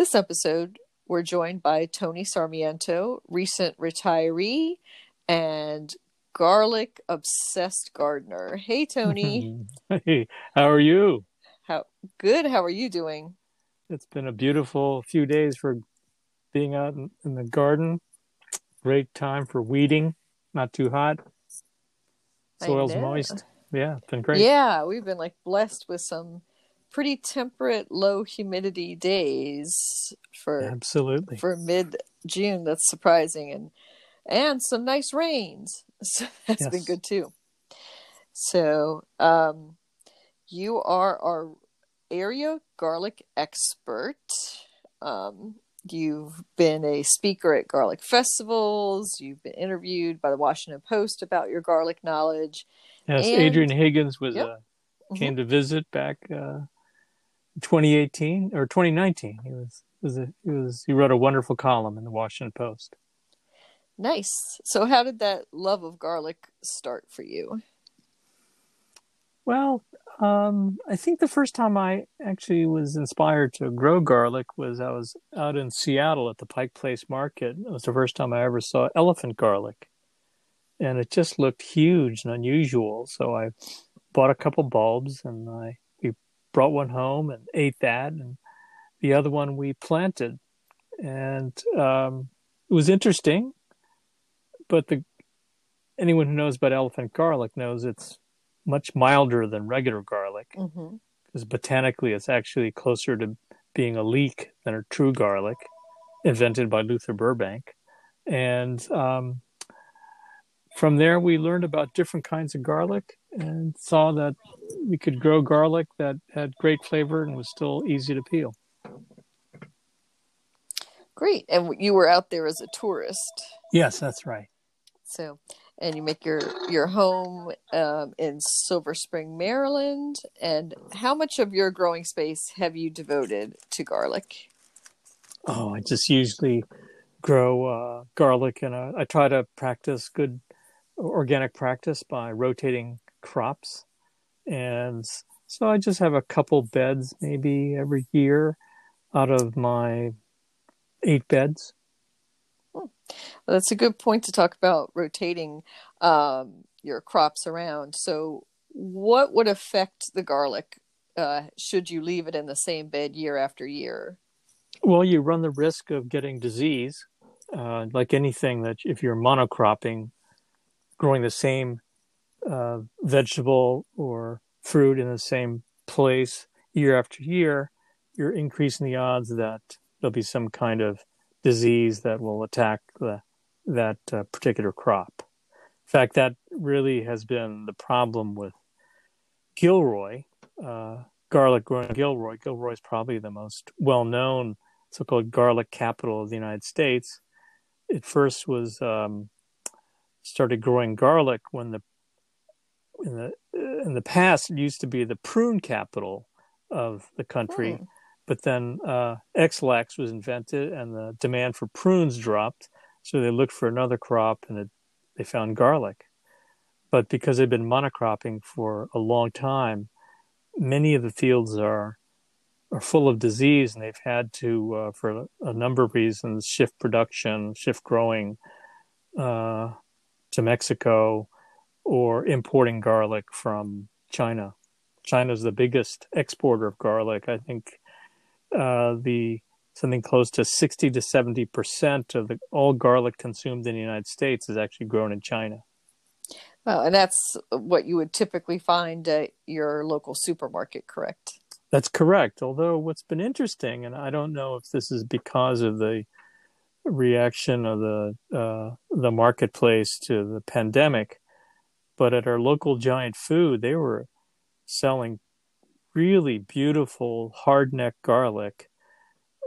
This episode, we're joined by Tony Sarmiento, recent retiree and garlic obsessed gardener. Hey, Tony. hey, how are you? How good? How are you doing? It's been a beautiful few days for being out in, in the garden. Great time for weeding. Not too hot. Soil's moist. Yeah, it's been great. Yeah, we've been like blessed with some pretty temperate, low humidity days for absolutely for mid June. That's surprising, and and some nice rains. So that's yes. been good too. So, um, you are our area garlic expert. Um, you've been a speaker at garlic festivals. You've been interviewed by the Washington Post about your garlic knowledge. Yes, and, Adrian Higgins was yep. uh, came mm-hmm. to visit back uh, 2018 or 2019. He was was a, he was he wrote a wonderful column in the Washington Post. Nice. So how did that love of garlic start for you? Well, um, I think the first time I actually was inspired to grow garlic was I was out in Seattle at the Pike Place Market. It was the first time I ever saw elephant garlic. And it just looked huge and unusual. So I bought a couple bulbs and I brought one home and ate that, and the other one we planted, and um, it was interesting. But the anyone who knows about elephant garlic knows it's much milder than regular garlic because mm-hmm. botanically it's actually closer to being a leek than a true garlic, invented by Luther Burbank, and um, from there we learned about different kinds of garlic and saw that we could grow garlic that had great flavor and was still easy to peel. Great. And you were out there as a tourist. Yes, that's right. So, and you make your your home um, in Silver Spring, Maryland. And how much of your growing space have you devoted to garlic? Oh, I just usually grow uh, garlic, and I try to practice good organic practice by rotating crops. And so I just have a couple beds maybe every year out of my eight beds. Hmm. Well, that's a good point to talk about rotating um, your crops around. So, what would affect the garlic uh, should you leave it in the same bed year after year? Well, you run the risk of getting disease, uh, like anything that if you're monocropping, growing the same uh, vegetable or fruit in the same place year after year, you're increasing the odds that there'll be some kind of disease that will attack the, that uh, particular crop. In fact, that really has been the problem with Gilroy, uh, garlic growing Gilroy. Gilroy is probably the most well known so called garlic capital of the United States. It first was um, started growing garlic when the in the in the past it used to be the prune capital of the country, hmm. but then uh, Ex-Lax was invented and the demand for prunes dropped, so they looked for another crop and it, they found garlic. But because they've been monocropping for a long time, many of the fields are are full of disease, and they've had to, uh, for a number of reasons, shift production, shift growing uh, to Mexico or importing garlic from China. China is the biggest exporter of garlic. I think uh, the something close to 60 to 70 percent of the all garlic consumed in the United States is actually grown in China. Well, and that's what you would typically find at your local supermarket, correct? That's correct. Although what's been interesting, and I don't know if this is because of the reaction of the uh, the marketplace to the pandemic, but at our local giant food, they were selling really beautiful hardneck garlic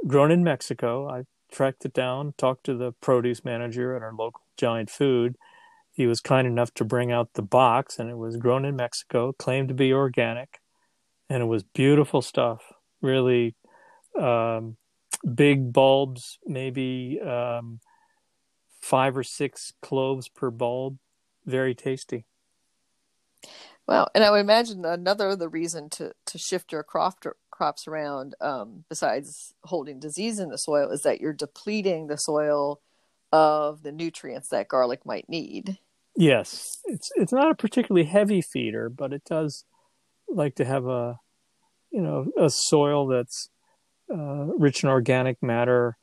grown in Mexico. I tracked it down, talked to the produce manager at our local Giant Food. He was kind enough to bring out the box, and it was grown in Mexico, claimed to be organic, and it was beautiful stuff. Really um, big bulbs, maybe um, five or six cloves per bulb. Very tasty. Well, and I would imagine another the reason to to shift your crop crops around, um, besides holding disease in the soil, is that you're depleting the soil of the nutrients that garlic might need. Yes, it's it's not a particularly heavy feeder, but it does like to have a you know a soil that's uh, rich in organic matter,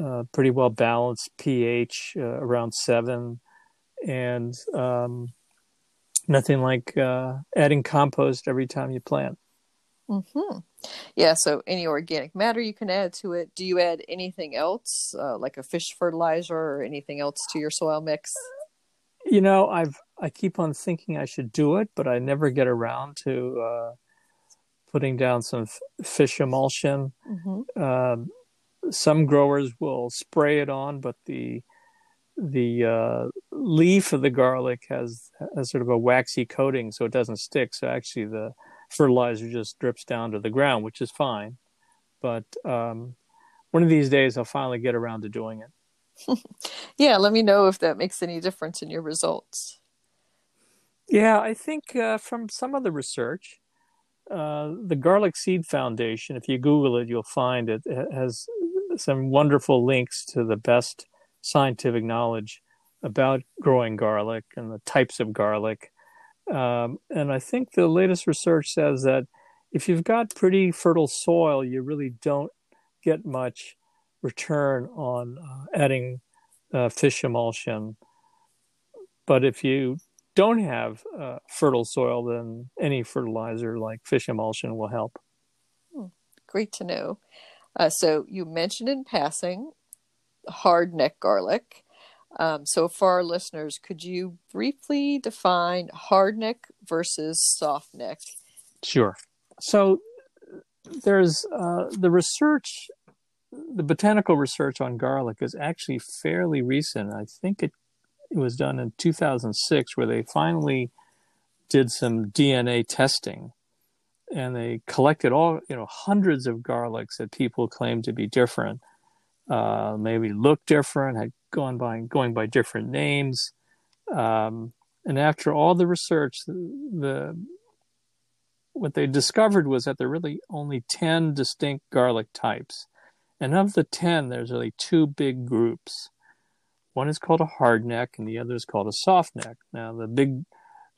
uh, pretty well balanced pH uh, around seven, and um, nothing like uh, adding compost every time you plant. Hmm. Yeah. So any organic matter you can add to it. Do you add anything else, uh, like a fish fertilizer or anything else to your soil mix? You know, I've I keep on thinking I should do it, but I never get around to uh, putting down some f- fish emulsion. Mm-hmm. Um, some growers will spray it on, but the the uh, leaf of the garlic has, has sort of a waxy coating, so it doesn't stick. So actually, the fertilizer just drips down to the ground, which is fine. But um, one of these days, I'll finally get around to doing it. yeah, let me know if that makes any difference in your results. Yeah, I think uh, from some of the research, uh, the Garlic Seed Foundation, if you Google it, you'll find it, it has some wonderful links to the best scientific knowledge about growing garlic and the types of garlic. Um, and I think the latest research says that if you've got pretty fertile soil, you really don't get much return on uh, adding uh, fish emulsion. But if you don't have uh, fertile soil, then any fertilizer like fish emulsion will help. Hmm. Great to know. Uh, so you mentioned in passing hard neck garlic. Um, so, for our listeners, could you briefly define hard neck versus soft neck? Sure. So, there's uh, the research, the botanical research on garlic is actually fairly recent. I think it, it was done in 2006, where they finally did some DNA testing and they collected all, you know, hundreds of garlics that people claimed to be different uh, maybe looked different, had gone by going by different names. Um, and after all the research, the, the what they discovered was that there are really only 10 distinct garlic types. And of the 10, there's really two big groups. One is called a hard neck and the other is called a soft neck. Now, the big,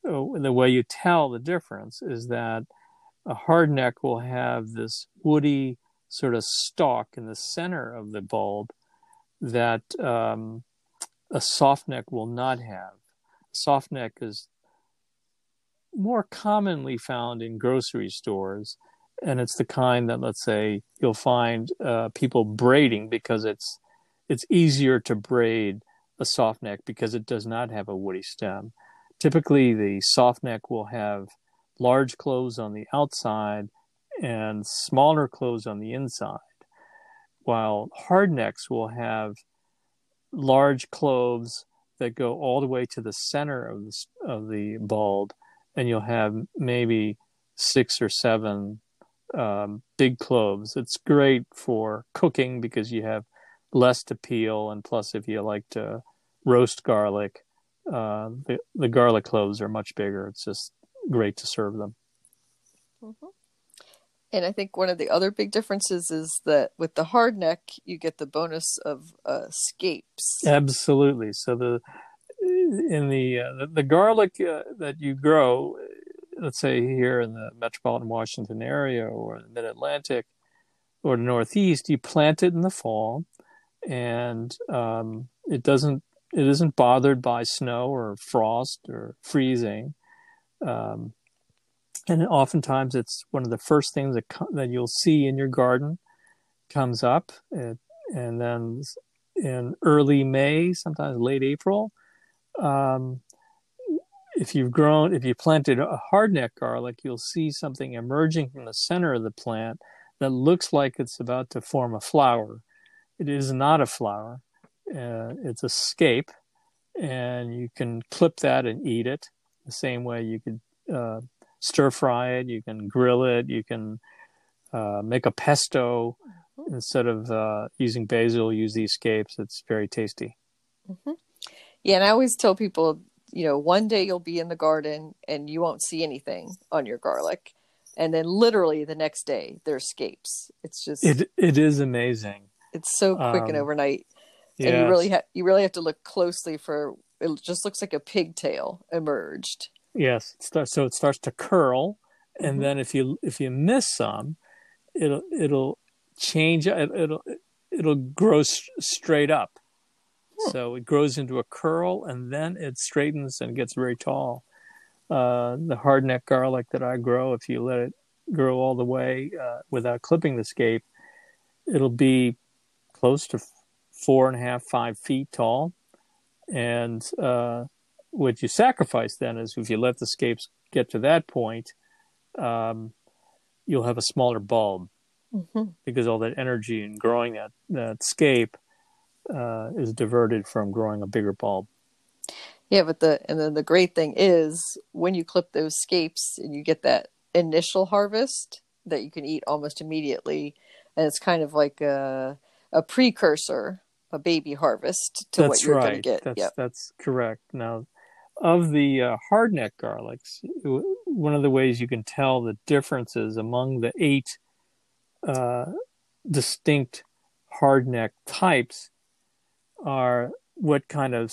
uh, the way you tell the difference is that a hard neck will have this woody, sort of stalk in the center of the bulb that um, a soft neck will not have. Soft neck is more commonly found in grocery stores, and it's the kind that, let's say, you'll find uh, people braiding because it's it's easier to braid a soft neck because it does not have a woody stem. Typically, the soft neck will have large cloves on the outside and smaller cloves on the inside, while hardnecks will have large cloves that go all the way to the center of the, of the bulb, and you'll have maybe six or seven um, big cloves. It's great for cooking because you have less to peel, and plus, if you like to roast garlic, uh, the the garlic cloves are much bigger. It's just great to serve them. Mm-hmm. And I think one of the other big differences is that with the hard neck, you get the bonus of uh, scapes. Absolutely. So the in the uh, the, the, garlic uh, that you grow, let's say here in the metropolitan Washington area or the Mid Atlantic or the Northeast, you plant it in the fall, and um, it doesn't it isn't bothered by snow or frost or freezing. Um, and oftentimes it's one of the first things that that you'll see in your garden comes up, it, and then in early May, sometimes late April, um, if you've grown, if you planted a hardneck garlic, you'll see something emerging from the center of the plant that looks like it's about to form a flower. It is not a flower. Uh, it's a scape, and you can clip that and eat it the same way you could uh, stir fry it. You can grill it. You can uh, make a pesto instead of uh, using basil. Use these scapes. It's very tasty. Mm-hmm. Yeah, and I always tell people, you know, one day you'll be in the garden and you won't see anything on your garlic, and then literally the next day there's scapes. It's just it. It is amazing. It's so quick um, and overnight, yes. and you really have you really have to look closely for. It just looks like a pigtail emerged. Yes, it starts, so it starts to curl, and mm-hmm. then if you if you miss some, it'll it'll change. It, it'll it'll grow straight up. Hmm. So it grows into a curl, and then it straightens and gets very tall. Uh, the hardneck garlic that I grow, if you let it grow all the way uh, without clipping the scape, it'll be close to four and a half, five feet tall. And uh, what you sacrifice then is if you let the scapes get to that point, um, you'll have a smaller bulb mm-hmm. because all that energy in growing that that scape uh, is diverted from growing a bigger bulb. Yeah, but the and then the great thing is when you clip those scapes and you get that initial harvest that you can eat almost immediately, and it's kind of like a a precursor, a baby harvest to that's what you're right. going to get. That's yep. that's correct. Now, of the uh, hardneck garlics, one of the ways you can tell the differences among the eight uh, distinct hardneck types are what kind of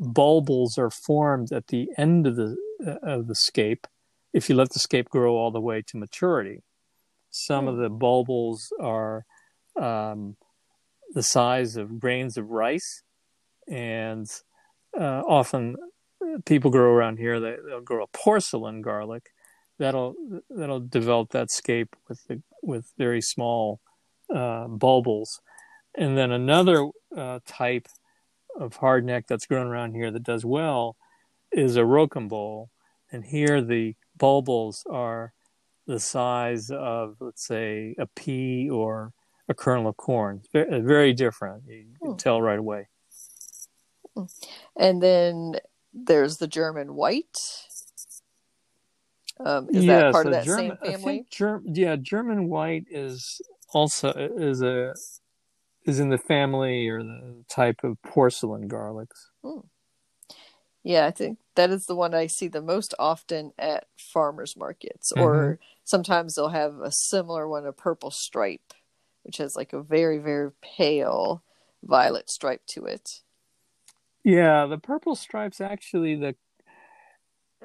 bulbils are formed at the end of the uh, of the scape if you let the scape grow all the way to maturity. Some of hmm. the bulbils are um, the size of grains of rice, and uh, often people grow around here. They, will grow a porcelain garlic that'll that'll develop that scape with the, with very small uh, bulbils, and then another uh, type of hardneck that's grown around here that does well is a rocambole, and here the bulbils are the size of let's say a pea or a kernel of corn. Very, very different. You can hmm. tell right away. Hmm. And then there's the German white. Um, is yes, that part of that German, same family? Ger- yeah, German white is also is a is in the family or the type of porcelain garlics. Hmm. Yeah, I think that is the one I see the most often at farmers markets, mm-hmm. or sometimes they'll have a similar one, a purple stripe, which has like a very very pale violet stripe to it. Yeah, the purple stripes actually the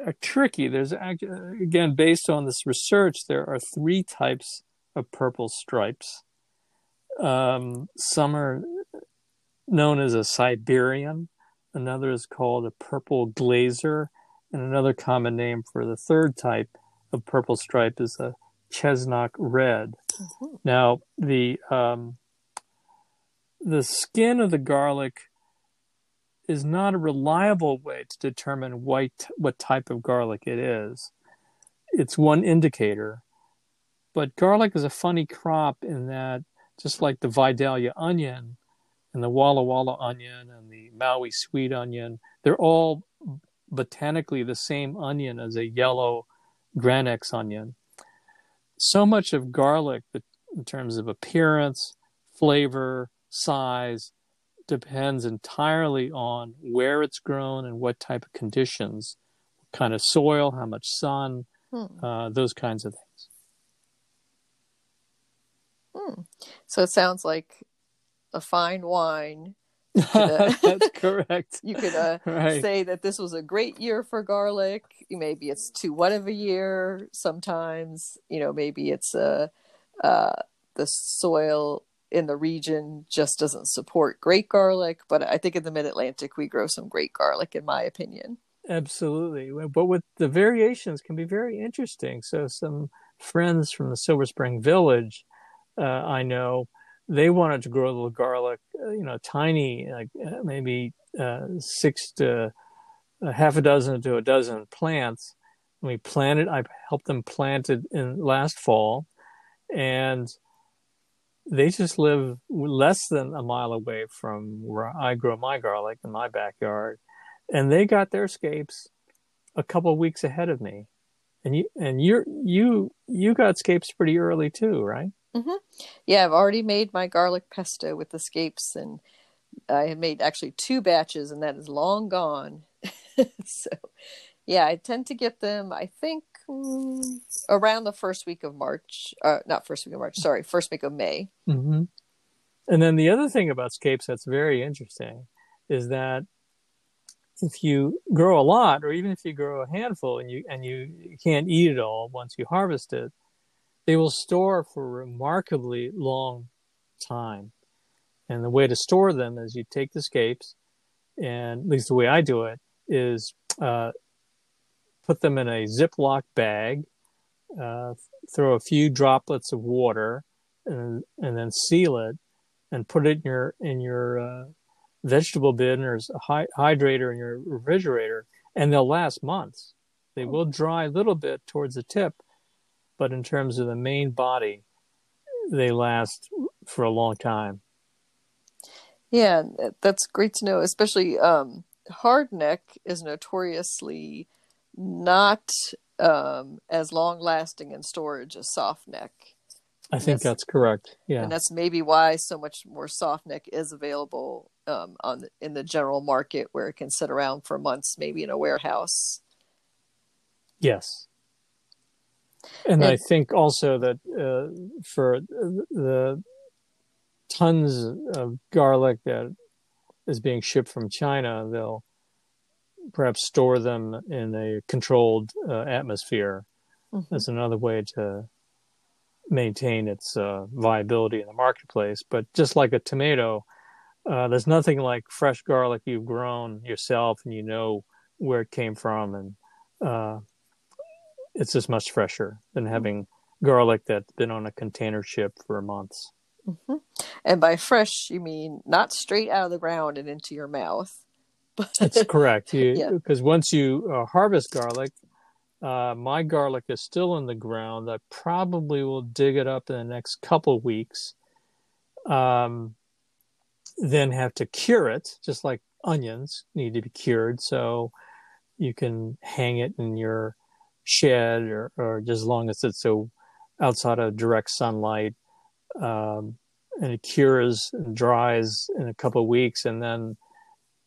are tricky. There's again based on this research, there are three types of purple stripes. Um, some are known as a Siberian, another is called a purple glazer, and another common name for the third type of purple stripe is a chestnut red. Mm-hmm. Now the um, the skin of the garlic is not a reliable way to determine white, what type of garlic it is. It's one indicator. But garlic is a funny crop in that, just like the Vidalia onion and the Walla Walla onion and the Maui sweet onion, they're all botanically the same onion as a yellow Granex onion. So much of garlic, in terms of appearance, flavor, size, depends entirely on where it's grown and what type of conditions, what kind of soil, how much sun, hmm. uh, those kinds of things. Hmm. So it sounds like a fine wine. uh, That's correct. You could uh, right. say that this was a great year for garlic. Maybe it's too wet of a year. Sometimes, you know, maybe it's uh, uh, the soil in the region just doesn't support great garlic. But I think in the mid Atlantic, we grow some great garlic, in my opinion. Absolutely. But with the variations can be very interesting. So, some friends from the Silver Spring Village, uh, I know, they wanted to grow a little garlic, uh, you know, tiny, like uh, maybe uh, six to uh, half a dozen to a dozen plants. we planted, I helped them plant it in last fall. And they just live less than a mile away from where I grow my garlic in my backyard, and they got their scapes a couple of weeks ahead of me. And you and you you you got scapes pretty early too, right? Mm-hmm. Yeah, I've already made my garlic pesto with the scapes, and I had made actually two batches, and that is long gone. so, yeah, I tend to get them. I think around the first week of March. Uh, not first week of March. Sorry, first week of May. Mm-hmm. And then the other thing about scapes that's very interesting is that if you grow a lot, or even if you grow a handful and you and you can't eat it all once you harvest it, they will store for a remarkably long time. And the way to store them is you take the scapes, and at least the way I do it is uh, put them in a Ziploc bag, uh, throw a few droplets of water, and, and then seal it, and put it in your in your uh, vegetable bin or a hy- hydrator in your refrigerator, and they'll last months. They will dry a little bit towards the tip, but in terms of the main body, they last for a long time. Yeah, that's great to know. Especially um, hardneck is notoriously not um, as long lasting in storage as soft neck. I think that's, that's, correct. Yeah, and that's maybe why so much more soft neck is available um, on the, in the general market, where it can sit around for months, maybe in a warehouse. Yes, and, I think also that uh, for the tons of garlic that is being shipped from China, they'll perhaps store them in a controlled uh, atmosphere. Mm-hmm. That's another way to maintain its uh, viability in the marketplace. But just like a tomato, uh, there's nothing like fresh garlic you've grown yourself and you know where it came from, and uh, it's just much fresher than having garlic that's been on a container ship for months. Mm-hmm. And by fresh, you mean not straight out of the ground and into your mouth. That's correct. Because yeah. once you uh, harvest garlic, uh, my garlic is still in the ground. I probably will dig it up in the next couple weeks. Um, then have to cure it, just like onions need to be cured. So you can hang it in your shed or, or just as long as it's so outside of direct sunlight. Um, and it cures and dries in a couple of weeks and then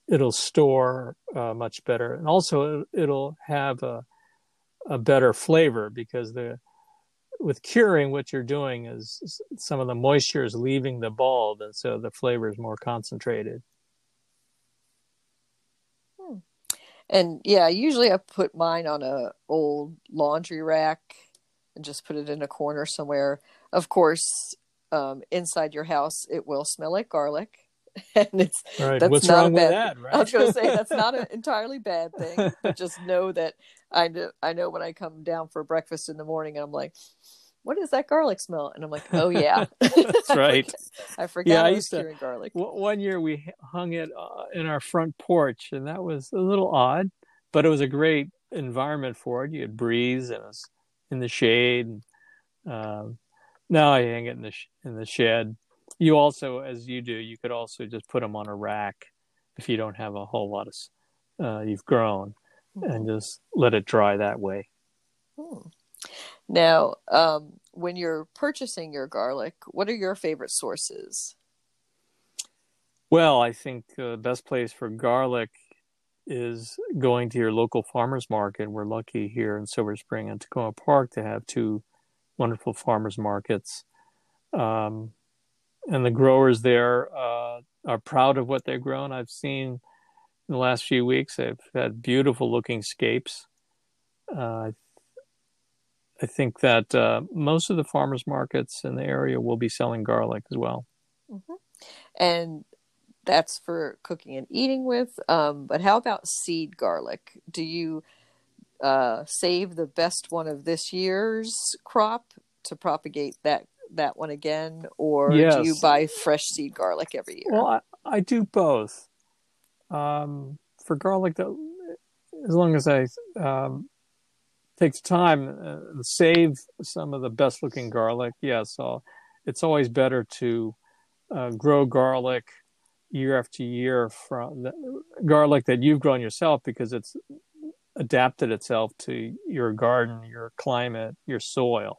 it'll store uh, much better. And also it'll have a, a better flavor because the, with curing, what you're doing is some of the moisture is leaving the bulb, and so the flavor is more concentrated. Hmm. And yeah, usually I put mine on a old laundry rack and just put it in a corner somewhere. Of course, um, inside your house, it will smell like garlic. and it's right. that's What's not a bad, that, right? I was going to say that's not an entirely bad thing. But just know that I know I know when I come down for breakfast in the morning, I'm like, what is that garlic smell? And I'm like, oh yeah, that's right. I forgot yeah, I, I used to, garlic. One year we hung it uh, in our front porch, and that was a little odd, but it was a great environment for it. You had breeze and it was in the shade. Um, now I hang it in the sh- in the shed. You also, as you do, you could also just put them on a rack if you don't have a whole lot of uh, you've grown, mm-hmm. and just let it dry that way. Hmm. Now, um, when you're purchasing your garlic, what are your favorite sources? Well, I think uh, the best place for garlic is going to your local farmers market. We're lucky here in Silver Spring and Takoma Park to have two wonderful farmers markets. Um, and the growers there uh, are proud of what they've grown. I've seen in the last few weeks, they've had beautiful looking scapes. Uh, I think that uh, most of the farmers markets in the area will be selling garlic as well. Mm-hmm. And that's for cooking and eating with. Um, but how about seed garlic? Do you uh, save the best one of this year's crop to propagate that that one again, or yes. do you buy fresh seed garlic every year? Well, I, I do both. Um, for garlic, though, as long as I um, take the time uh, save some of the best looking garlic, yes, I'll, it's always better to uh, grow garlic year after year from the, garlic that you've grown yourself because it's adapted itself to your garden, your climate, your soil.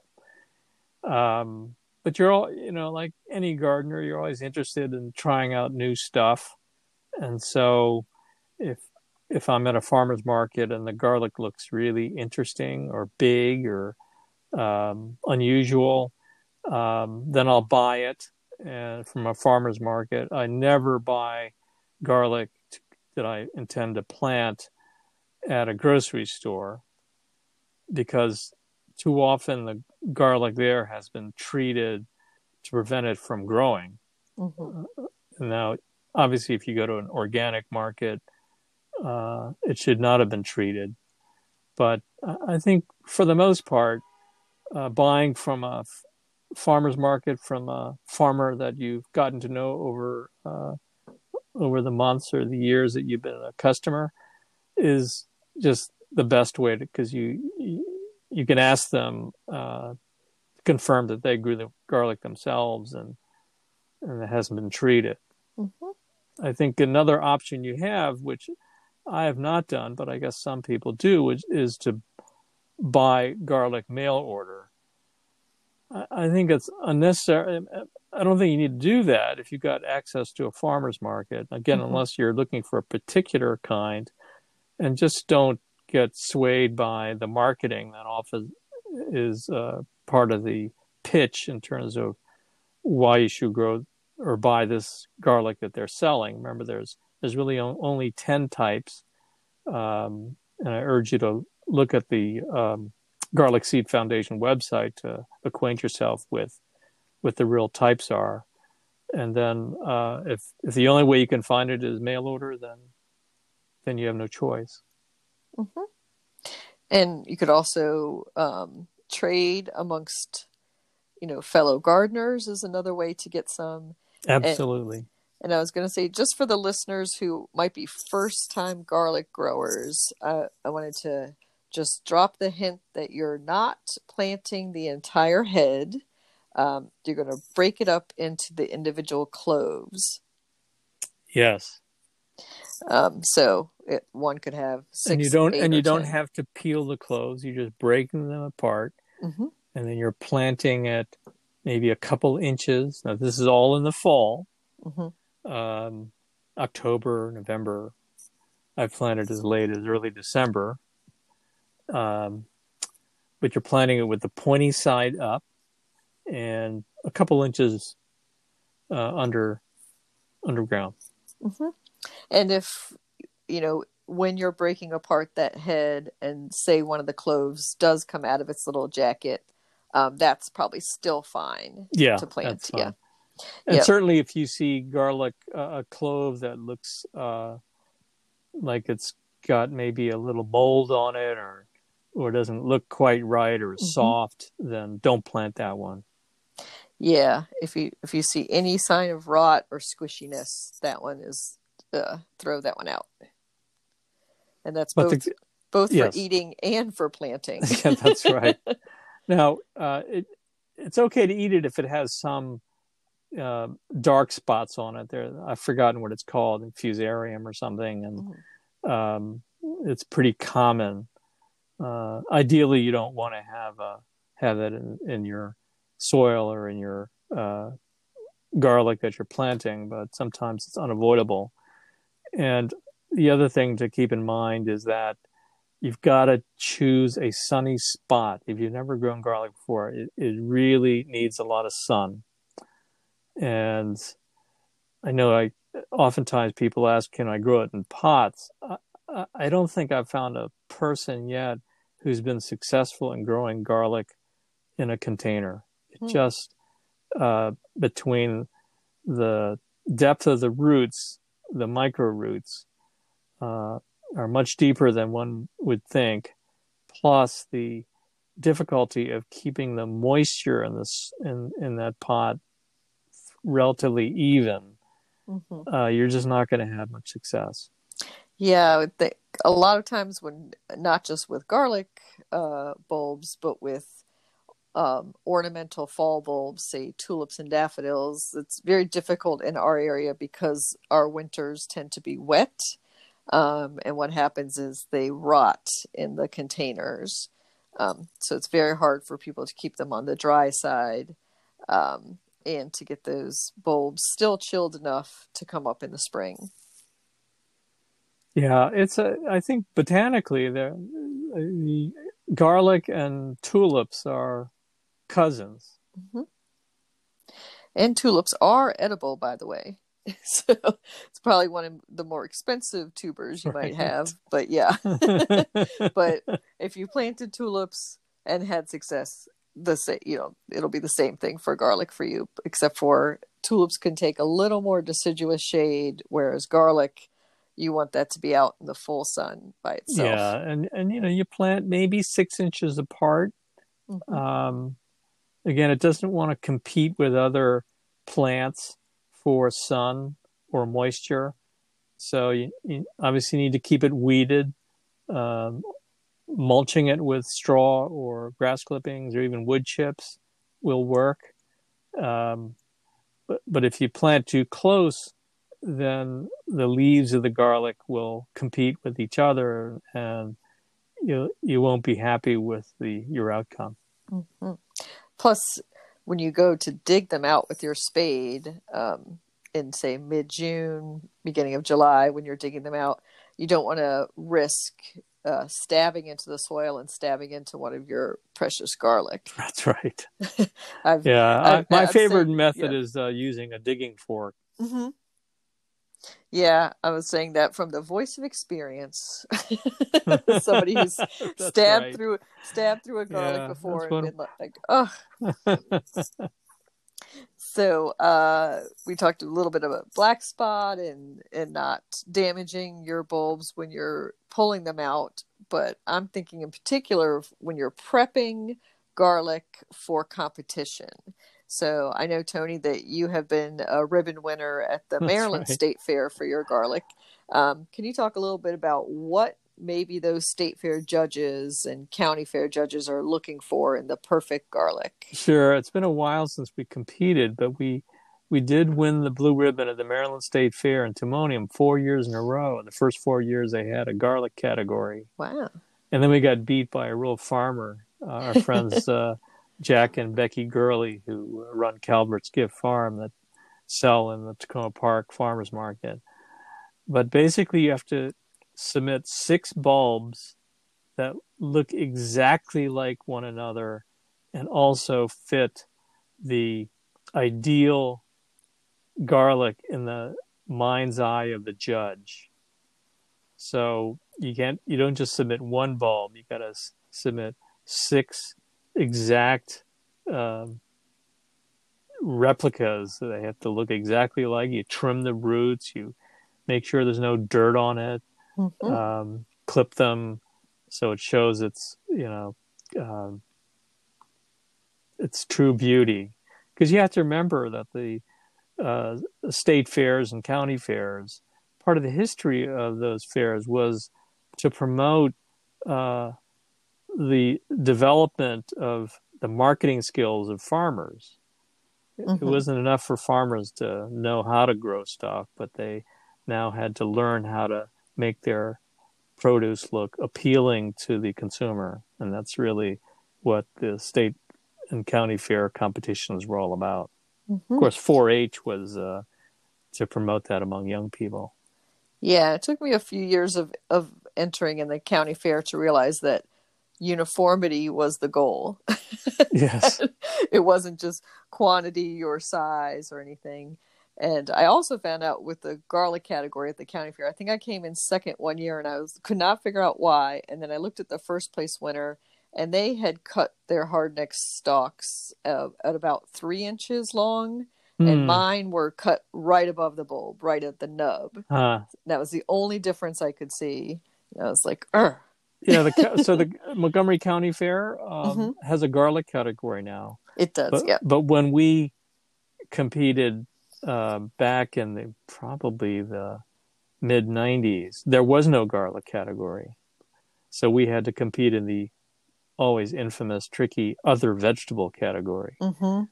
Um, but you're all, you know, like any gardener, you're always interested in trying out new stuff. And so if if I'm at a farmer's market and the garlic looks really interesting or big or um, unusual, um, then I'll buy it and from a farmer's market. I never buy garlic that I intend to plant at a grocery store because too often the garlic there has been treated to prevent it from growing. Mm-hmm. Uh, now, obviously, if you go to an organic market, uh, it should not have been treated. But I think for the most part, uh, buying from a f- farmer's market from a farmer that you've gotten to know over uh, over the months or the years that you've been a customer is just the best way to because you, you, can ask them uh, confirm that they grew the garlic themselves and and it hasn't been treated. Mm-hmm. I think another option you have, which I have not done, but I guess some people do, which is to buy garlic mail order. I, I think it's unnecessary. I don't think you need to do that if you've got access to a farmer's market. Again, mm-hmm. unless you're looking for a particular kind, and just don't get swayed by the marketing that often is uh, part of the pitch in terms of why you should grow or buy this garlic that they're selling. Remember, there's there's really only 10 types. Um, and I urge you to look at the um, Garlic Seed Foundation website to acquaint yourself with what the real types are. And then uh, if, if the only way you can find it is mail order, then then you have no choice. Mm-hmm. And you could also um, trade amongst, you know, fellow gardeners is another way to get some. Absolutely. And, and I was going to say, just for the listeners who might be first time garlic growers, uh, I wanted to just drop the hint that you're not planting the entire head. Um, you're going to break it up into the individual cloves. Yes. Um, so it, one could have six. And you don't, and you don't have to peel the cloves. You're just breaking them apart, mm-hmm. and then you're planting at maybe a couple inches. Now this is all in the fall. Mm-hmm um, October, November. I've planted as late as early December. Um, but you're planting it with the pointy side up and a couple inches uh, under underground. Mm-hmm. And if you know when you're breaking apart that head, and say one of the cloves does come out of its little jacket, um, that's probably still fine. Yeah, to plant. Yeah. And yep. certainly, if you see garlic, uh, a clove that looks uh, like it's got maybe a little mold on it, or or doesn't look quite right, or mm-hmm. soft, then don't plant that one. Yeah, if you if you see any sign of rot or squishiness, that one is uh, throw that one out. And that's but both the, both yes. for eating and for planting. yeah, that's right. now, uh, it it's okay to eat it if it has some uh, dark spots on it. There, I've forgotten what it's called, fusarium or something, and mm-hmm. um, it's pretty common. Uh, ideally, you don't want to have uh, have that in, in, your soil or in your uh, garlic that you're planting, but sometimes it's unavoidable. And the other thing to keep in mind is that you've got to choose a sunny spot. If you've never grown garlic before, it, it really needs a lot of sun and I know I oftentimes people ask, "Can I grow it in pots?" I, I don't think I've found a person yet who's been successful in growing garlic in a container. It hmm. just uh, between the depth of the roots, the micro roots, uh, are much deeper than one would think. Plus the difficulty of keeping the moisture in this in in that pot relatively even, mm-hmm. uh, you're just not going to have much success. Yeah, a lot of times when not just with garlic uh, bulbs, but with um, ornamental fall bulbs, say tulips and daffodils. It's very difficult in our area because our winters tend to be wet. Um, and what happens is they rot in the containers. Um, so it's very hard for people to keep them on the dry side um, and to get those bulbs still chilled enough to come up in the spring. Yeah, it's a. I think botanically, the garlic and tulips are cousins. Mm-hmm. And tulips are edible, by the way. so it's probably one of the more expensive tubers you right. might have. But yeah. but if you planted tulips and had success, the same, you know, it'll be the same thing for garlic for you, except for tulips can take a little more deciduous shade, whereas garlic, you want that to be out in the full sun by itself. Yeah, and and you know, you plant maybe six inches apart. Mm-hmm. Um, again, it doesn't want to compete with other plants for sun or moisture. So you, you obviously need to keep it weeded. Um, mulching it with straw or grass clippings or even wood chips will work. Um, but, but if you plant too close, then the leaves of the garlic will compete with each other and you you won't be happy with the your outcome. Mm-hmm. Plus, when you go to dig them out with your spade um, in say mid June, beginning of July, when you're digging them out, you don't want to risk uh, stabbing into the soil and stabbing into one of your precious garlic. That's right. I've, yeah, I've, I, my I've favorite method yeah. is uh, using a digging fork. Mm-hmm. Yeah, I was saying that from the voice of experience. Somebody who's stabbed right. through stabbed through a garlic yeah, before and been like, oh. so uh, we talked a little bit about black spot and and not damaging your bulbs when you're pulling them out. But I'm thinking in particular of when you're prepping garlic for competition. So I know Tony that you have been a ribbon winner at the Maryland right. State Fair for your garlic. Um, can you talk a little bit about what maybe those state fair judges and county fair judges are looking for in the perfect garlic? Sure, it's been a while since we competed, but we we did win the blue ribbon at the Maryland State Fair in Timonium four years in a row. And the first four years they had a garlic category. Wow! And then we got beat by a real farmer. Uh, our friends uh, Jack and Becky Gurley, who run Calvert's Gift Farm, that sell in the Takoma Park Farmers Market. But basically, you have to submit six bulbs that look exactly like one another and also fit the ideal garlic in the mind's eye of the judge. So you can't, you don't just submit one bulb, you got to s- submit six exact um, replicas. They have to look exactly like you. Trim the roots. You make sure there's no dirt on it. Mm-hmm. Um, clip them so it shows its you know um, its true beauty. Because you have to remember that the uh, state fairs and county fairs, part of the history of those fairs was to promote uh, the development of the marketing skills of farmers. Mm-hmm. It wasn't enough for farmers to know how to grow stuff, but they now had to learn how to make their produce look appealing to the consumer. And that's really what the state and county fair competitions were all about. Mm-hmm. Of course, 4 H was uh, to promote that among young people. Yeah, it took me a few years of, of entering in the county fair to realize that uniformity was the goal. Yes. it wasn't just quantity or size or anything. And I also found out with the garlic category at the county fair, I think I came in second one year and I was could not figure out why. And then I looked at the first place winner and they had cut their hardneck stalks uh, at about three inches long. Mm. And hmm. mine were cut right above the bulb, right at the nub. That was the only difference I could see. I was like, Ugh yeah, the, so the Montgomery County Fair um, mm-hmm. has a garlic category now. It does, but, yeah. But when we competed uh, back in the probably the mid '90s, there was no garlic category, so we had to compete in the always infamous, tricky other vegetable category. Mm-hmm.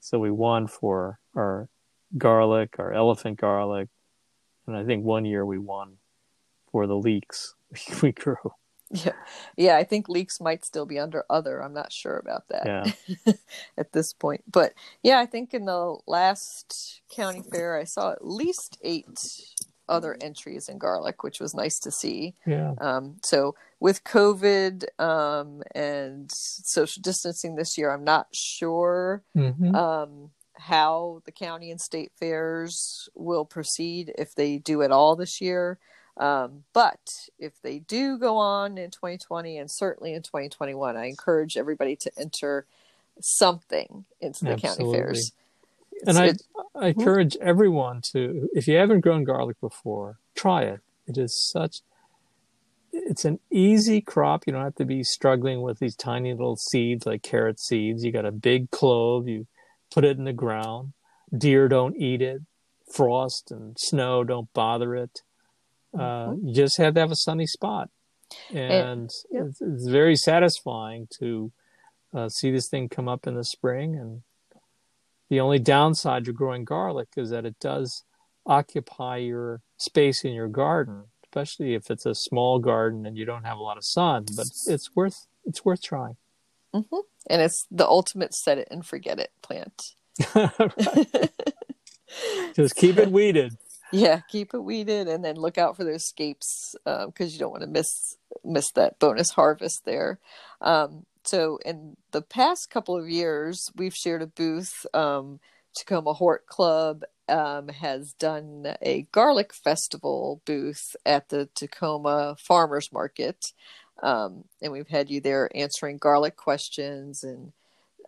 So we won for our garlic, our elephant garlic, and I think one year we won for the leeks we grew. Yeah, yeah. I think leeks might still be under other. I'm not sure about that Yeah. at this point. But yeah, I think in the last county fair, I saw at least eight other entries in garlic, which was nice to see. Yeah. Um, so with COVID um, and social distancing this year, I'm not sure Mhm. um, how the county and state fairs will proceed if they do it all this year. Um, but if they do go on in 2020 and certainly in 2021, I encourage everybody to enter something into the county Absolutely. fairs. and I, It's- I encourage everyone to, if you haven't grown garlic before, try it. It is such, it's an easy crop. You don't have to be struggling with these tiny little seeds like carrot seeds. You got a big clove, you put it in the ground. Deer don't eat it. Frost and snow don't bother it. Uh, you just have to have a sunny spot. And yeah. it's, it's very satisfying to uh, see this thing come up in the spring and the only downside to growing garlic is that it does occupy your space in your garden, especially if it's a small garden and you don't have a lot of sun. But it's worth it's worth trying. Mhm. And it's the ultimate set it and forget it plant. Just keep it weeded. Yeah, keep it weeded and then look out for those scapes because you don't want to miss miss that bonus harvest there. Um, so in the past couple of years, we've shared a booth. Um, Takoma Hort Club um, has done a garlic festival booth at the Takoma Farmers Market, um, and we've had you there answering garlic questions and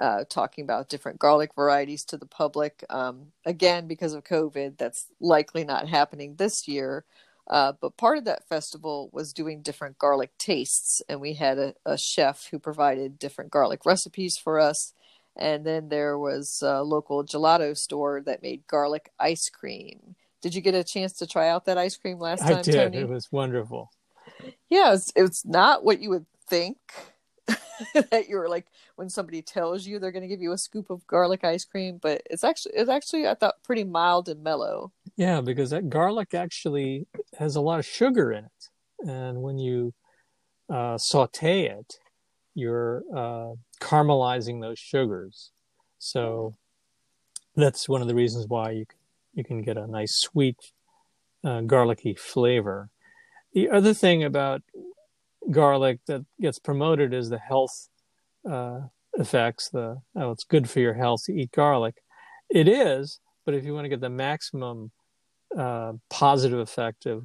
uh, talking about different garlic varieties to the public. Um, again, because of COVID, that's likely not happening this year. Uh, but part of that festival was doing different garlic tastes, and we had a, a chef who provided different garlic recipes for us. And then there was a local gelato store that made garlic ice cream. Did you get a chance to try out that ice cream last time, I did. Tony? It was wonderful. yeah, it's, it's not what you would think that you're like when somebody tells you they're going to give you a scoop of garlic ice cream, but it's actually it's actually I thought pretty mild and mellow. Yeah, because that garlic actually has a lot of sugar in it, and when you uh, saute it, you're uh, caramelizing those sugars. So that's one of the reasons why you can, you can get a nice sweet uh, garlicky flavor. The other thing about garlic that gets promoted is the health uh, effects. The oh, it's good for your health to eat garlic. It is, but if you want to get the maximum uh, positive effect of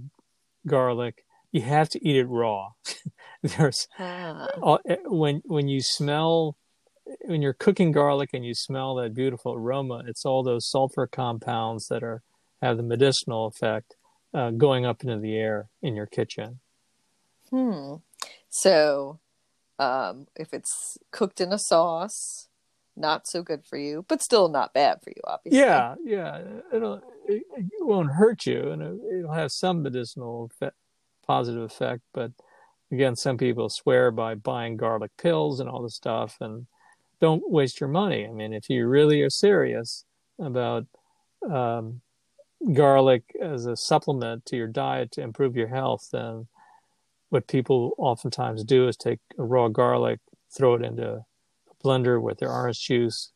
garlic, you have to eat it raw. There's Ah. eh, when when you smell when you're cooking garlic and you smell that beautiful aroma, it's all those sulfur compounds that are have the medicinal effect uh, going up into the air in your kitchen. Hmm. So, um, if it's cooked in a sauce, not so good for you, but still not bad for you, obviously. Yeah, yeah, it'll it, it won't hurt you, and it, it'll have some medicinal effect, positive effect. But again, some people swear by buying garlic pills and all this stuff, and don't waste your money. I mean, if you really are serious about um, garlic as a supplement to your diet to improve your health, then what people oftentimes do is take a raw garlic, throw it into a blender with their orange juice,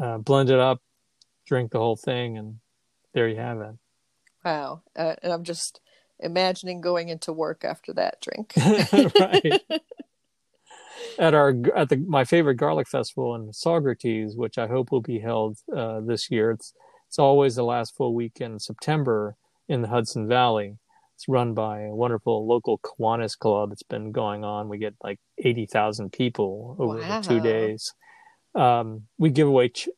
uh, blend it up, drink the whole thing, and there you have it. Wow. Uh, and I'm just imagining going into work after that drink. right. At our at the my favorite garlic festival in Saugerties, which I hope will be held uh, this year. It's it's always the last full week in September in the Hudson Valley. It's run by a wonderful local Kiwanis club. It's been going on. We get like eighty thousand people over the two days. Um, we give away ch-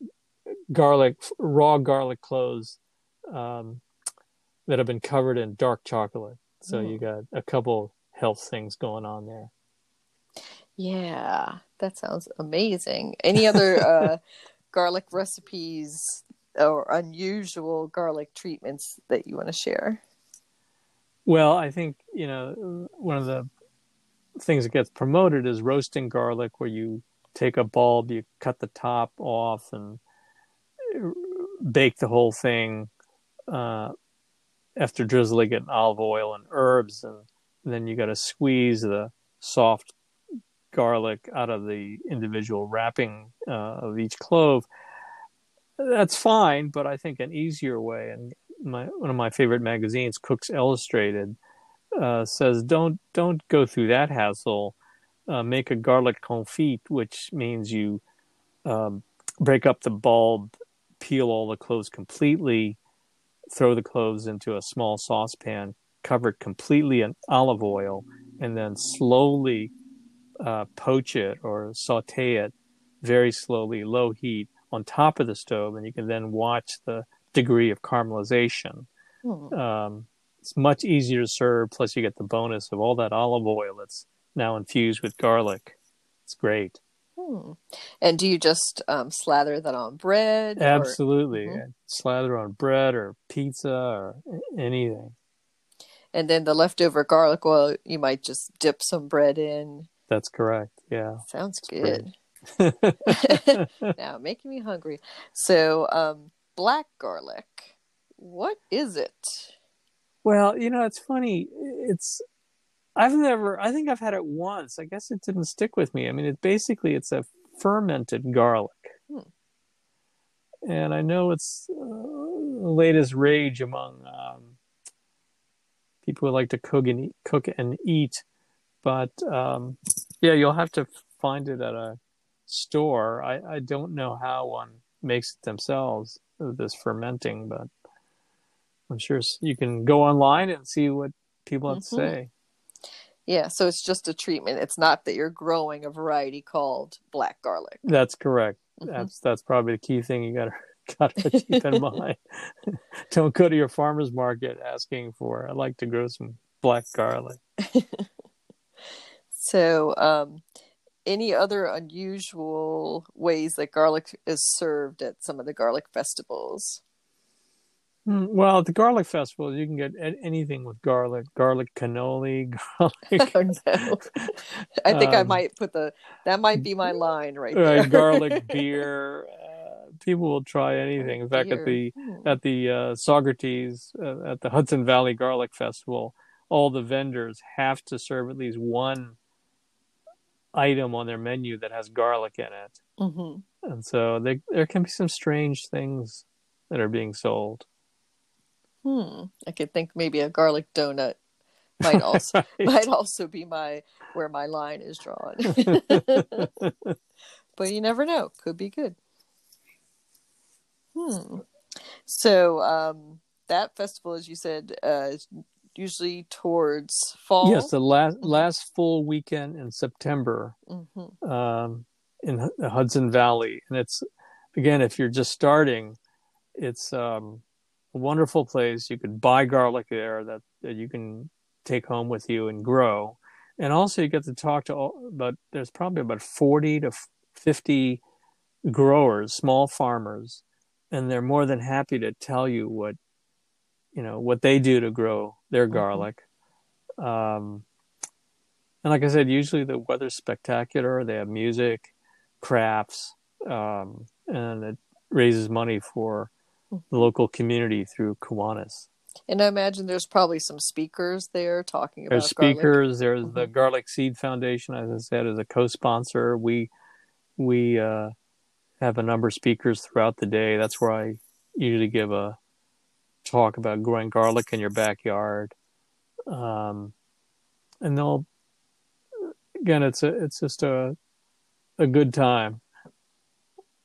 garlic, raw garlic cloves um, that have been covered in dark chocolate. So Mm. you got a couple health things going on there. Yeah, that sounds amazing. Any other uh, garlic recipes or unusual garlic treatments that you want to share? Well, I think you know one of the things that gets promoted is roasting garlic, where you take a bulb, you cut the top off, and bake the whole thing uh, after drizzling it in olive oil and herbs, and then you got to squeeze the soft garlic out of the individual wrapping uh, of each clove. That's fine, but I think an easier way, and my one of my favorite magazines, Cooks Illustrated, uh, says don't don't go through that hassle. Uh, make a garlic confit, which means you um, break up the bulb, peel all the cloves completely, throw the cloves into a small saucepan, cover it completely in olive oil, and then slowly uh, poach it or saute it very slowly, low heat, on top of the stove, and you can then watch the degree of caramelization. Hmm. Um, it's much easier to serve. Plus, you get the bonus of all that olive oil that's now infused with garlic. It's great. Hmm. And do you just um, slather that on bread? Absolutely. Or... Mm-hmm. Slather on bread or pizza or anything. And then the leftover garlic oil, you might just dip some bread in. That's correct. Yeah. Sounds good. now making me hungry. So, um, black garlic, what is it? Well, you know, it's funny. It's I've never. I think I've had it once. I guess it didn't stick with me. I mean, it basically it's a fermented garlic, hmm. and I know it's uh, the latest rage among um, people who like to cook and eat, cook and eat. But um, yeah, you'll have to find it at a store. I, I don't know how one makes it themselves. This fermenting, but I'm sure you can go online and see what people have mm-hmm. to say. Yeah, so it's just a treatment. It's not that you're growing a variety called black garlic. That's correct. Mm-hmm. That's that's probably the key thing you got to got to keep in mind. Don't go to your farmer's market asking for. I'd like to grow some black garlic. so, um, any other unusual ways that garlic is served at some of the garlic festivals? Hmm, well, at the garlic festival, you can get anything with garlic, garlic cannoli, garlic. oh, no. I think um, I might put the that might be my line right there. garlic beer. Uh, people will try anything. In fact, beer. at the hmm. at the uh, Saugerties uh, at the Hudson Valley Garlic Festival, all the vendors have to serve at least one item on their menu that has garlic in it. Mm-hmm. And so they, there can be some strange things that are being sold. Hmm. I could think maybe a garlic donut might also right. might also be my where my line is drawn. but you never know. Could be good. Hmm. So um, that festival, as you said, uh, is usually towards fall. Yes, the last mm-hmm. last full weekend in September mm-hmm. um, in the Hudson Valley, and it's again if you're just starting, it's um, a wonderful place. You could buy garlic there that, that you can take home with you and grow, and also you get to talk to all. But there's probably about forty to fifty growers, small farmers, and they're more than happy to tell you what you know what they do to grow their mm-hmm. garlic. Um, and like I said, usually the weather's spectacular. They have music, crafts, um, and it raises money for the mm-hmm. local community through Kiwanis. And I imagine there's probably some speakers there talking about. There's speakers. Garlic. There's mm-hmm. the Garlic Seed Foundation, as I said, as a co-sponsor. We we uh, have a number of speakers throughout the day. That's where I usually give a talk about growing garlic in your backyard. Um, and they'll again, it's a it's just a a good time.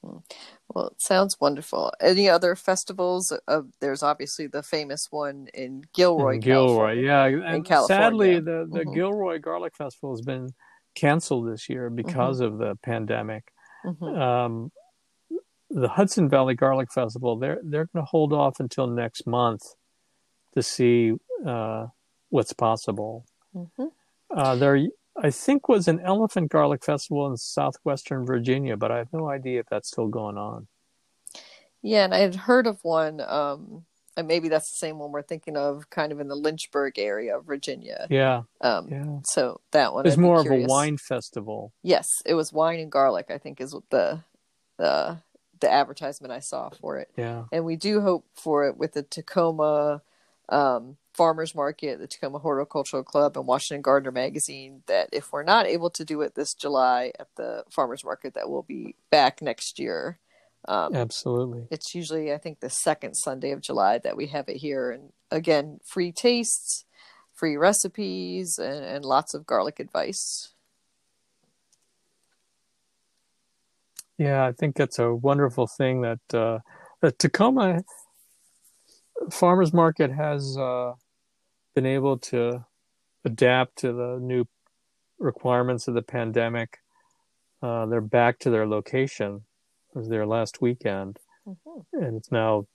Well, it sounds wonderful. Any other festivals? Uh, there's obviously the famous one in Gilroy, in Gilroy, yeah. And sadly, the the mm-hmm. Gilroy Garlic Festival has been canceled this year because mm-hmm. of the pandemic. Mm-hmm. Um, the Hudson Valley Garlic Festival, they're they're going to hold off until next month to see uh, what's possible. Mm-hmm. Uh, there, I think, was an Elephant Garlic Festival in southwestern Virginia, but I have no idea if that's still going on. Yeah, and I had heard of one um, and maybe that's the same one we're thinking of, kind of in the Lynchburg area of Virginia. Yeah. Um, Yeah. So that one I'd more of a wine festival. Yes, it was wine and garlic. I think is what the the the advertisement I saw for it. Yeah. and we do hope for it with the Takoma um, Farmers Market, the Takoma Horticultural Club, and Washington Gardener Magazine. That if we're not able to do it this July at the Farmers Market, that we'll be back next year. Um, Absolutely. It's usually, I think, the second Sunday of July that we have it here, and again, free tastes, free recipes, and, and lots of garlic advice. Yeah, I think that's a wonderful thing that uh, the Takoma Farmers Market has uh, been able to adapt to the new requirements of the pandemic. Uh, they're back to their location. It was their last weekend, and it's now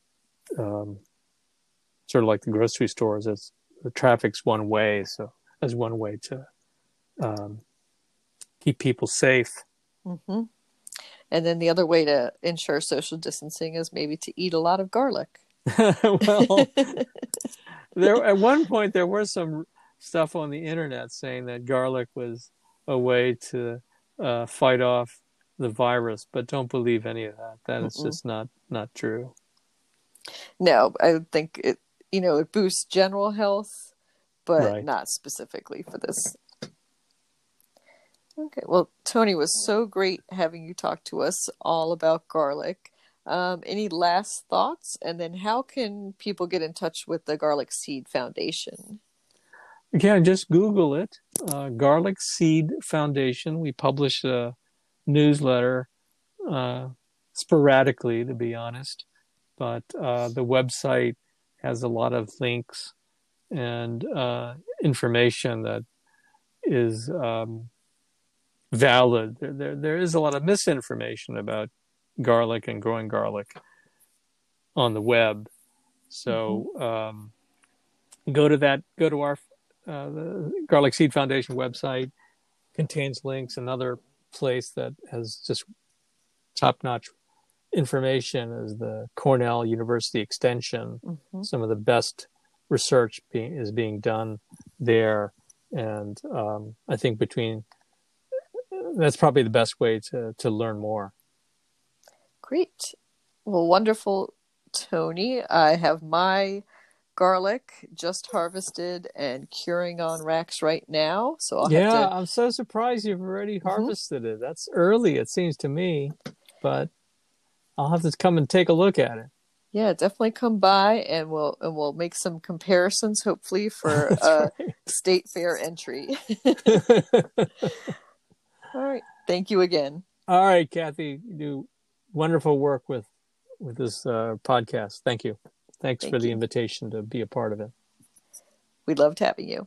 um, sort of like the grocery stores. It's the traffic's one way, so that's one way to um, keep people safe. hmm And then the other way to ensure social distancing is maybe to eat a lot of garlic. well, there at one point there was some stuff on the internet saying that garlic was a way to uh, fight off the virus, but don't believe any of that. That is just not not true. No, I think it you know it boosts general health, but Right. not specifically for this. Okay, well, Tony was so great having you talk to us all about garlic. Um, any last thoughts? And then, how can people get in touch with the Garlic Seed Foundation? Again, just Google it. Uh, Garlic Seed Foundation. We publish a newsletter uh, sporadically, to be honest, but uh, the website has a lot of links and uh, information that is um, valid. There, there, there is a lot of misinformation about garlic and growing garlic on the web. So um, go to that. Go to our uh, the Garlic Seed Foundation website. Contains links. Another place that has just top-notch information is the Cornell University Extension Mhm. some of the best research being is being done there and um, i think between that's probably the best way to to learn more Great. Well, wonderful, Tony. I have my garlic just harvested and curing on racks right now. So I'll yeah have to Mm-hmm. i'm so surprised you've already harvested it that's early it seems to me but i'll have to come and take a look at it Yeah, definitely come by and we'll and we'll make some comparisons hopefully for a right. state fair entry. All right. Thank you again. all right kathy you do wonderful work with with this uh, podcast thank you thanks Thank for the you. invitation to be a part of it We loved having you.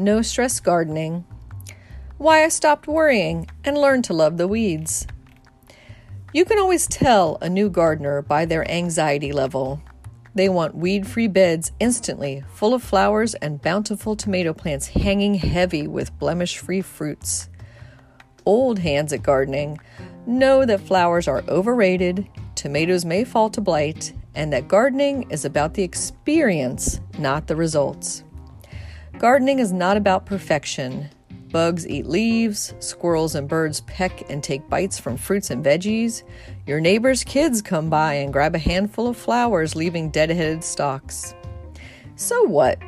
No stress gardening. Why I stopped worrying and learned to love the weeds. You can always tell a new gardener by their anxiety level. They want weed free beds instantly, full of flowers and bountiful tomato plants hanging heavy with blemish free fruits. Old hands at gardening know that flowers are overrated, tomatoes may fall to blight, and that gardening is about the experience, not the results. Gardening is not about perfection. Bugs eat leaves, squirrels and birds peck and take bites from fruits and veggies. Your neighbor's kids come by and grab a handful of flowers, leaving dead-headed stalks. So what?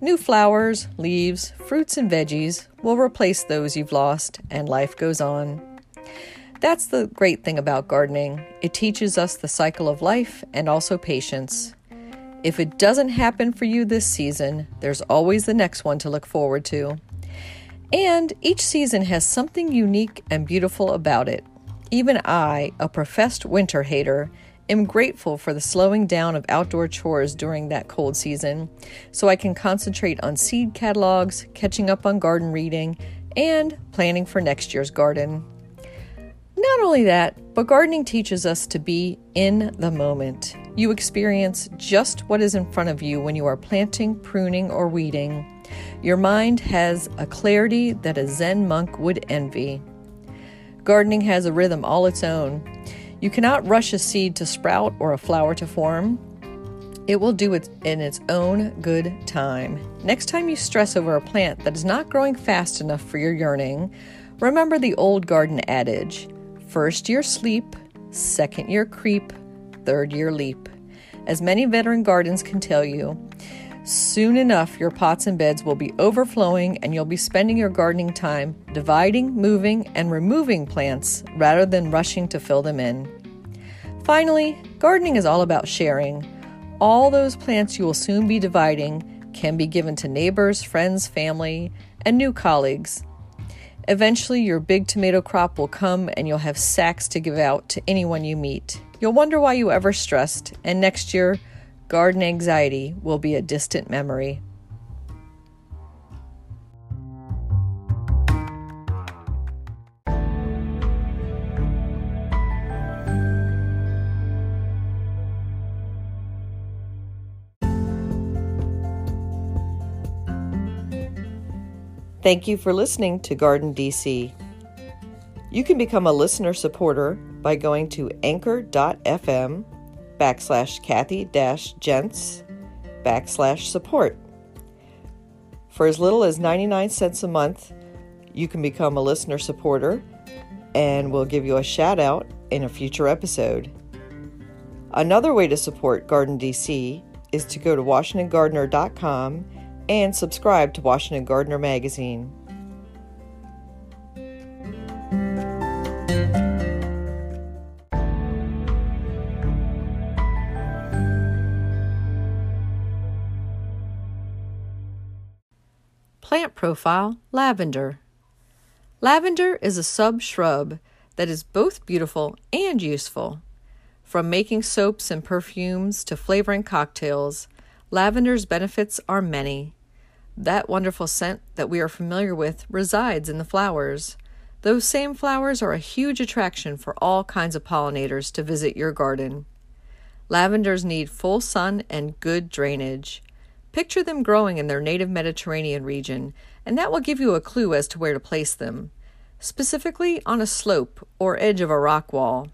New flowers, leaves, fruits, and veggies will replace those you've lost, and life goes on. That's the great thing about gardening. It teaches us the cycle of life and also patience. If it doesn't happen for you this season, there's always the next one to look forward to. And each season has something unique and beautiful about it. Even I, a professed winter hater, am grateful for the slowing down of outdoor chores during that cold season so I can concentrate on seed catalogs, catching up on garden reading, and planning for next year's garden. Not only that, but gardening teaches us to be in the moment. You experience just what is in front of you when you are planting, pruning, or weeding. Your mind has a clarity that a Zen monk would envy. Gardening has a rhythm all its own. You cannot rush a seed to sprout or a flower to form. It will do it in its own good time. Next time you stress over a plant that is not growing fast enough for your yearning, remember the old garden adage First year sleep, second year creep, third year leap. As many veteran gardens can tell you, soon enough your pots and beds will be overflowing and you'll be spending your gardening time dividing, moving, and removing plants rather than rushing to fill them in. Finally, gardening is all about sharing. All those plants you will soon be dividing can be given to neighbors, friends, family, and new colleagues. Eventually, your big tomato crop will come and you'll have sacks to give out to anyone you meet. You'll wonder why you ever stressed, and next year, garden anxiety will be a distant memory. Thank you for listening to Garden DC. You can become a listener supporter by going to anchor.fm backslash Kathy Jentz backslash support. For as little as 99 cents a month, you can become a listener supporter and we'll give you a shout out in a future episode. Another way to support Garden DC is to go to WashingtonGardener.com and subscribe to Washington Gardener magazine. Plant profile lavender. Lavender is a subshrub that is both beautiful and useful. From making soaps and perfumes to flavoring cocktails, lavender's benefits are many. That wonderful scent that we are familiar with resides in the flowers. Those same flowers are a huge attraction for all kinds of pollinators to visit your garden. Lavenders need full sun and good drainage. Picture them growing in their native Mediterranean region, and that will give you a clue as to where to place them, specifically on a slope or edge of a rock wall.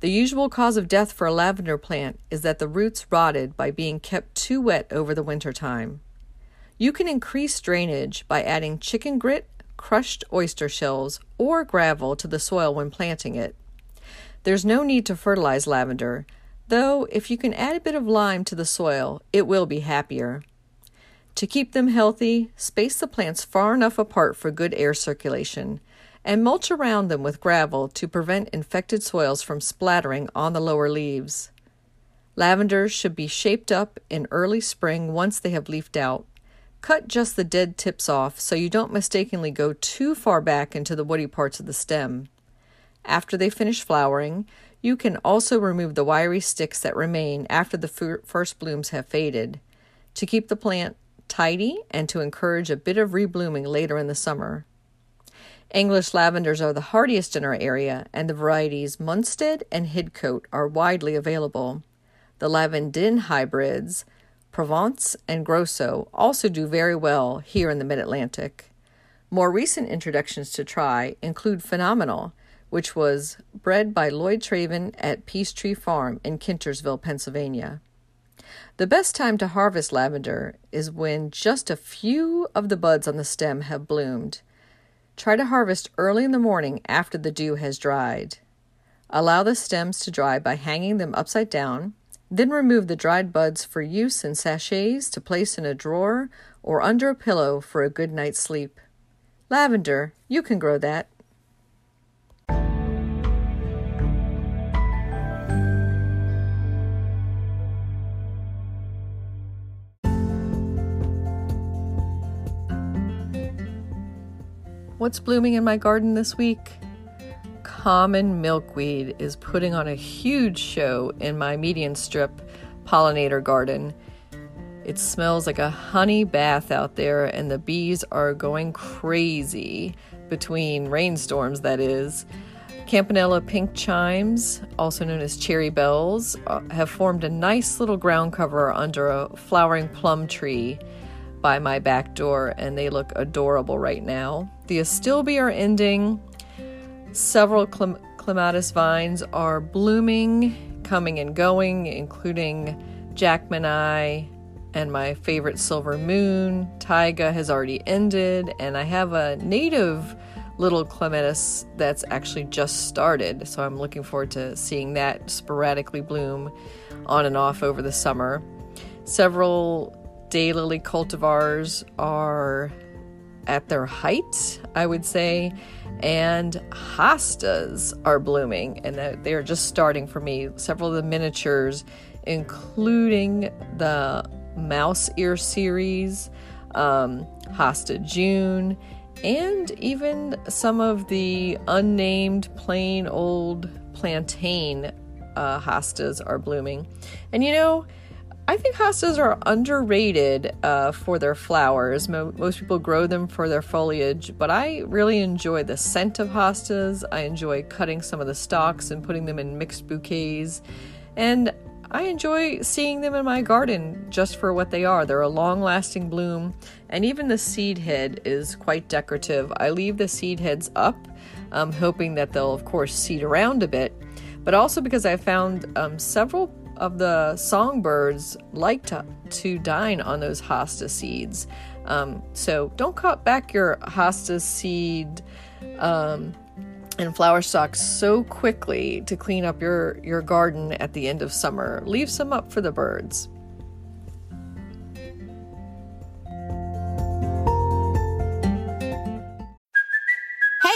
The usual cause of death for a lavender plant is that the roots rotted by being kept too wet over the winter time. You can increase drainage by adding chicken grit, crushed oyster shells, or gravel to the soil when planting it. There's no need to fertilize lavender, though if you can add a bit of lime to the soil, it will be happier. To keep them healthy, space the plants far enough apart for good air circulation, and mulch around them with gravel to prevent infected soils from splattering on the lower leaves. Lavenders should be shaped up in early spring once they have leafed out. Cut just the dead tips off so you don't mistakenly go too far back into the woody parts of the stem. After they finish flowering, you can also remove the wiry sticks that remain after the first blooms have faded to keep the plant tidy and to encourage a bit of reblooming later in the summer. English lavenders are the hardiest in our area, and the varieties Munstead and Hidcote are widely available. The Lavandin hybrids Provence, and Grosso also do very well here in the mid Atlantic. More recent introductions to try include Phenomenal, which was bred by Lloyd Traven at Peace Tree Farm in Kintnersville, Pennsylvania. The best time to harvest lavender is when just a few of the buds on the stem have bloomed. Try to harvest early in the morning after the dew has dried. Allow the stems to dry by hanging them upside down then remove the dried buds for use in sachets to place in a drawer or under a pillow for a good night's sleep. Lavender, you can grow that. What's blooming in my garden this week? Common milkweed is putting on a huge show in my median strip pollinator garden. It smells like a honey bath out there, and the bees are going crazy between rainstorms, that is. Campanella pink chimes, also known as cherry bells, uh, have formed a nice little ground cover under a flowering plum tree by my back door, and they look adorable right now. The astilbe are ending. Several clem- clematis vines are blooming, coming and going, including Jackmanii and my favorite silver moon. Taiga has already ended, and I have a native little clematis that's actually just started. So I'm looking forward to seeing that sporadically bloom on and off over the summer. Several daylily cultivars are at their height, I would say, and hostas are blooming, and they're just starting for me. Several of the miniatures, including the mouse ear series, um, Hosta June, and even some of the unnamed plain old plantain uh, hostas are blooming. And you know, I think hostas are underrated uh, for their flowers. Mo- most people grow them for their foliage, but I really enjoy the scent of hostas. I enjoy cutting some of the stalks and putting them in mixed bouquets. And I enjoy seeing them in my garden just for what they are. They're a long lasting bloom, and even the seed head is quite decorative. I leave the seed heads up, um, hoping that they'll, of course, seed around a bit, but also because I found um, several of the songbirds like to, to dine on those hosta seeds. Um, so don't cut back your hosta seed um, and flower stalks so quickly to clean up your, your garden at the end of summer. Leave some up for the birds.